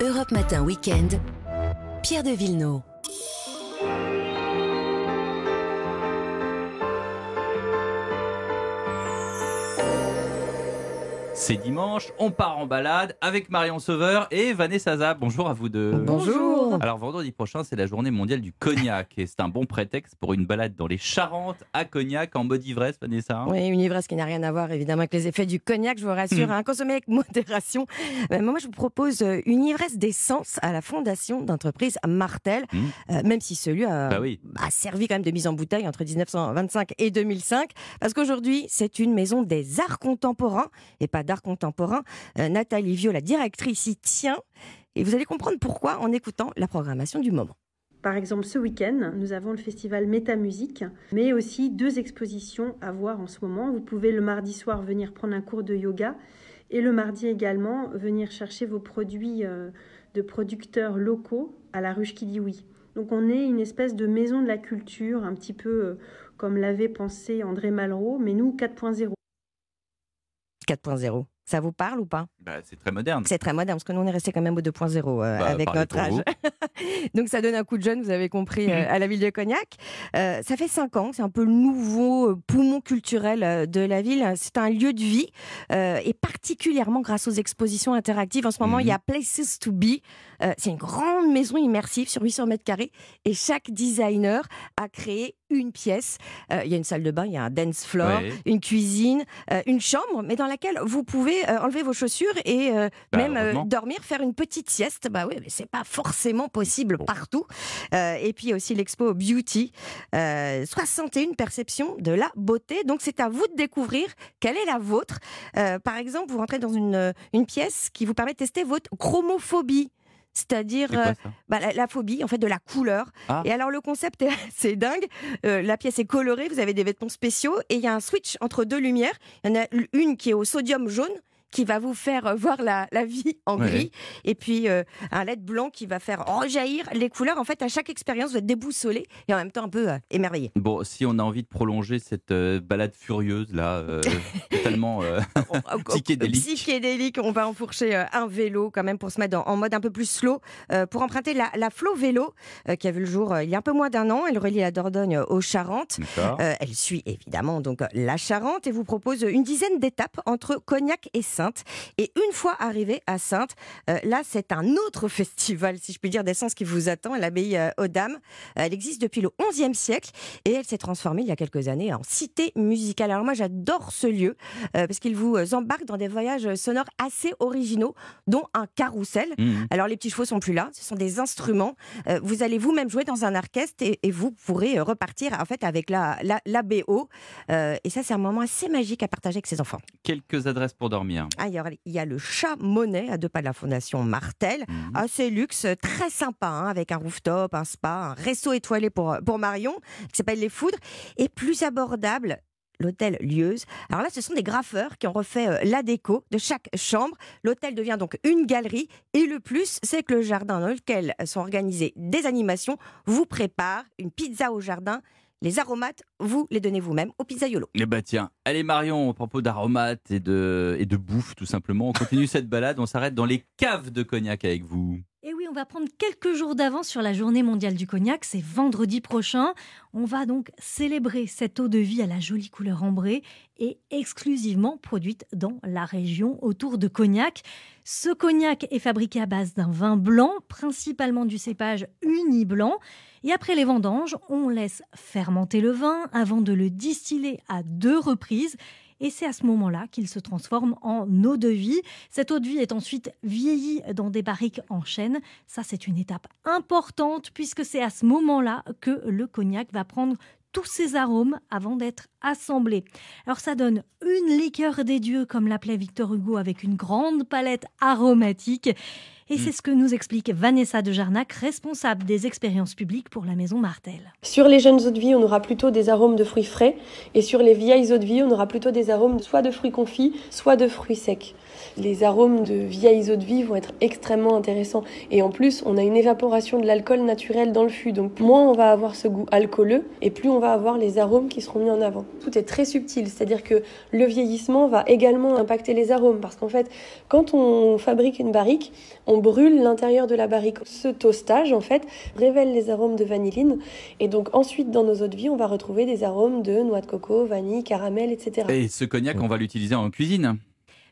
Europe Matin Weekend, Pierre de Villeneuve. C'est dimanche, on part en balade avec Marion Sauveur et Vanessa Zab. Bonjour à vous deux. Bonjour. Alors vendredi prochain, c'est la journée mondiale du cognac et c'est un bon prétexte pour une balade dans les Charentes à cognac en mode ivresse, Vanessa. Oui, une ivresse qui n'a rien à voir évidemment avec les effets du cognac, je vous rassure. Mm. Hein, consommer avec modération. Euh, moi, je vous propose euh, une ivresse d'essence à la fondation d'entreprise Martel, Mm. euh, même si celui a, Bah oui. a servi quand même de mise en bouteille entre 1925 et 2005. Parce qu'aujourd'hui, c'est une maison des arts contemporains et pas d'art contemporain. Euh, Nathalie Viau, la directrice, y tient. Et vous allez comprendre pourquoi en écoutant la programmation du moment. Par exemple, ce week-end, nous avons le festival Métamusique, mais aussi deux expositions à voir en ce moment. Vous pouvez le mardi soir venir prendre un cours de yoga et le mardi également venir chercher vos produits euh, de producteurs locaux à la ruche qui dit oui. Donc on est une espèce de maison de la culture, un petit peu euh, comme l'avait pensé André Malraux, mais nous 4.0. 4.0. Ça vous parle ou pas? Bah, c'est très moderne. C'est très moderne, parce que nous, on est resté quand même au 2.0 euh, Bah, avec notre âge. Donc ça donne un coup de jeune, vous avez compris, euh, à la ville de Cognac. Euh, ça fait cinq ans, c'est un peu le nouveau poumon culturel de la ville. C'est un lieu de vie, et particulièrement grâce aux expositions interactives. En ce moment, Mhm. il y a Places to Be. C'est une grande maison immersive sur 800 mètres carrés, et chaque designer a créé une pièce. Euh, il y a une salle de bain, il y a un dance floor, une cuisine, euh, une chambre, mais dans laquelle vous pouvez euh, enlever vos chaussures et Bah, même dormir, faire une petite sieste. Bah oui, mais c'est pas forcément possible partout. Et puis aussi l'expo Beauty, euh, 61 perceptions de la beauté. Donc c'est à vous de découvrir quelle est la vôtre. Par exemple, vous rentrez dans une, une pièce qui vous permet de tester votre chromophobie. C'est-à-dire euh, bah, la, la phobie en fait de la couleur. Ah. Et alors le concept est assez dingue. Euh, la pièce est colorée, vous avez des vêtements spéciaux et il y a un switch entre deux lumières. Il y en a une qui est au sodium jaune qui va vous faire euh, voir la, la vie en Ouais. gris et puis euh, un LED blanc qui va faire rejaillir les couleurs. En fait, à chaque expérience, vous êtes déboussolé et en même temps un peu euh, émerveillé. Bon, si on a envie de prolonger cette euh, balade furieuse là, totalement euh, Psychédélique. Psychédélique, on va enfourcher un vélo quand même pour se mettre en, en mode un peu plus slow, pour emprunter la, la Flow Vélo qui a vu le jour il y a un peu moins d'un an. Elle relie la Dordogne aux Charentes. Elle suit évidemment donc la Charente et vous propose une dizaine d'étapes entre Cognac et Sainte. Et une fois arrivé à Sainte, euh, là c'est un autre festival, si je puis dire, d'essence qui vous attend, l'abbaye euh, aux Dames. Euh, elle existe depuis le XIe siècle et elle s'est transformée il y a quelques années en cité musicale. Alors moi j'adore ce lieu euh, parce qu'il vous embarque dans des voyages sonores assez originaux, dont un carrousel. Mhm. Alors les petits chevaux sont plus là, ce sont des instruments. Vous allez vous-même jouer dans un orchestre et, et vous pourrez repartir en fait avec la, la, la BO. Et ça c'est un moment assez magique à partager avec ses enfants. Quelques adresses pour dormir. Ah, il y a- le chat Monet à deux pas de la fondation Martel. Mhm. Assez luxe, très sympa, hein, avec un rooftop, un spa, un resto étoilé pour, pour Marion, qui s'appelle Les Foudres, et plus abordable. L'hôtel Lieuse. Alors là, ce sont des graffeurs qui ont refait euh, la déco de chaque chambre. L'hôtel devient donc une galerie. Et le plus, c'est que le jardin dans lequel sont organisées des animations vous prépare une pizza au jardin. Les aromates, vous les donnez vous-même au pizzaiolo. Eh bah tiens, allez Marion, au propos d'aromates et de, et de bouffe tout simplement, on continue cette balade, on s'arrête dans les caves de cognac avec vous. On va prendre quelques jours d'avance sur la journée mondiale du cognac, c'est vendredi prochain. On va donc célébrer cette eau de vie à la jolie couleur ambrée et exclusivement produite dans la région autour de Cognac. Ce cognac est fabriqué à base d'un vin blanc, principalement du cépage uni blanc. Et après les vendanges, on laisse fermenter le vin avant de le distiller à deux reprises. Et c'est à ce moment-là qu'il se transforme en eau de vie. Cette eau de vie est ensuite vieillie dans des barriques en chêne. Ça, c'est une étape importante puisque c'est à ce moment-là que le cognac va prendre tous ses arômes avant d'être assemblé. Alors ça donne une liqueur des dieux, comme l'appelait Victor Hugo, avec une grande palette aromatique. Et c'est ce que nous explique Vanessa de Jarnac, responsable des expériences publiques pour la maison Martel. Sur les jeunes eaux de vie, on aura plutôt des arômes de fruits frais, et sur les vieilles eaux de vie, on aura plutôt des arômes soit de fruits confits, soit de fruits secs. Les arômes de vieilles eaux de vie vont être extrêmement intéressants. Et en plus, on a une évaporation de l'alcool naturel dans le fût. Donc moins on va avoir ce goût alcooleux et plus on va avoir les arômes qui seront mis en avant. Tout est très subtil, c'est-à-dire que le vieillissement va également impacter les arômes. Parce qu'en fait, quand on fabrique une barrique, on brûle l'intérieur de la barrique. Ce toastage, en fait, révèle les arômes de vanilline. Et donc ensuite, dans nos eaux de vie, on va retrouver des arômes de noix de coco, vanille, caramel, etc. Et ce cognac, on va l'utiliser en cuisine.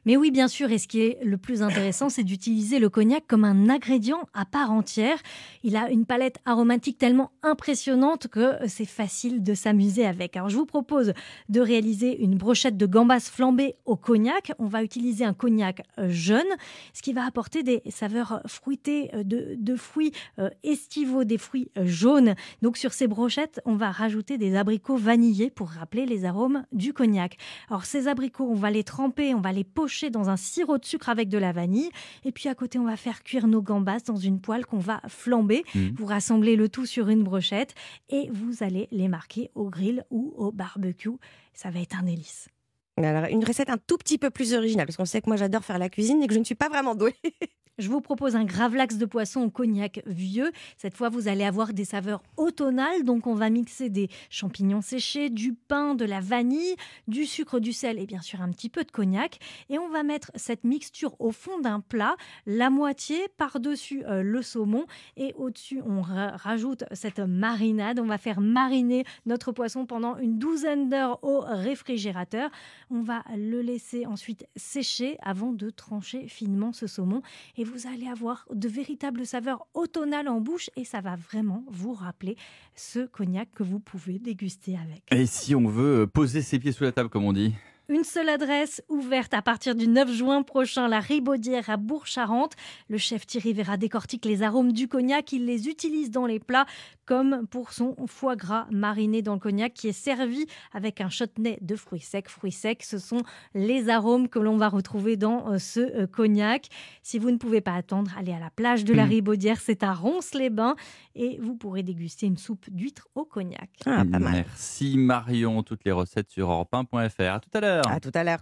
Mais oui, bien sûr, et ce qui est le plus intéressant, c'est d'utiliser le cognac comme un ingrédient à part entière. Il a une palette aromatique tellement impressionnante que c'est facile de s'amuser avec. Alors je vous propose de réaliser une brochette de gambas flambées au cognac. On va utiliser un cognac euh, jeune, ce qui va apporter des saveurs fruitées euh, de, de fruits euh, estivaux, des fruits jaunes. Donc sur ces brochettes, on va rajouter des abricots vanillés pour rappeler les arômes du cognac. Alors ces abricots, on va les tremper, on va les pocher dans un sirop de sucre avec de la vanille. Et puis à côté, on va faire cuire nos gambas dans une poêle qu'on va flamber. Mmh. Vous rassemblez le tout sur une brochette et vous allez les marquer au grill ou au barbecue. Ça va être un délice. Alors, une recette un tout petit peu plus originale, parce qu'on sait que moi j'adore faire la cuisine et que je ne suis pas vraiment douée. Je vous propose un gravlax de poisson au cognac vieux. Cette fois, vous allez avoir des saveurs automnales. Donc, on va mixer des champignons séchés, du pain, de la vanille, du sucre, du sel et bien sûr un petit peu de cognac. Et on va mettre cette mixture au fond d'un plat, la moitié par-dessus euh, le saumon. Et au-dessus, on ra- rajoute cette marinade. On va faire mariner notre poisson pendant une douzaine d'heures au réfrigérateur. On va le laisser ensuite sécher avant de trancher finement ce saumon. Vous allez avoir de véritables saveurs automnales en bouche et ça va vraiment vous rappeler ce cognac que vous pouvez déguster avec. Et si on veut euh, poser ses pieds sous la table, comme on dit Une seule adresse ouverte à partir du 9 juin prochain, la Ribaudière à Bourg-Charentes. Le chef Thierry Vera décortique les arômes du cognac. Il les utilise dans les plats comme pour son foie gras mariné dans le cognac qui est servi avec un chutney de fruits secs. Fruits secs, ce sont les arômes que l'on va retrouver dans euh, ce euh, cognac. Si vous ne pouvez pas attendre, allez à la plage de la Mm. Ribaudière, c'est à Ronces-les-Bains et vous pourrez déguster une soupe d'huîtres au cognac. Ah, pas mal. Merci Marion, toutes les recettes sur europe1.fr. À tout à l'heure. À tout à l'heure.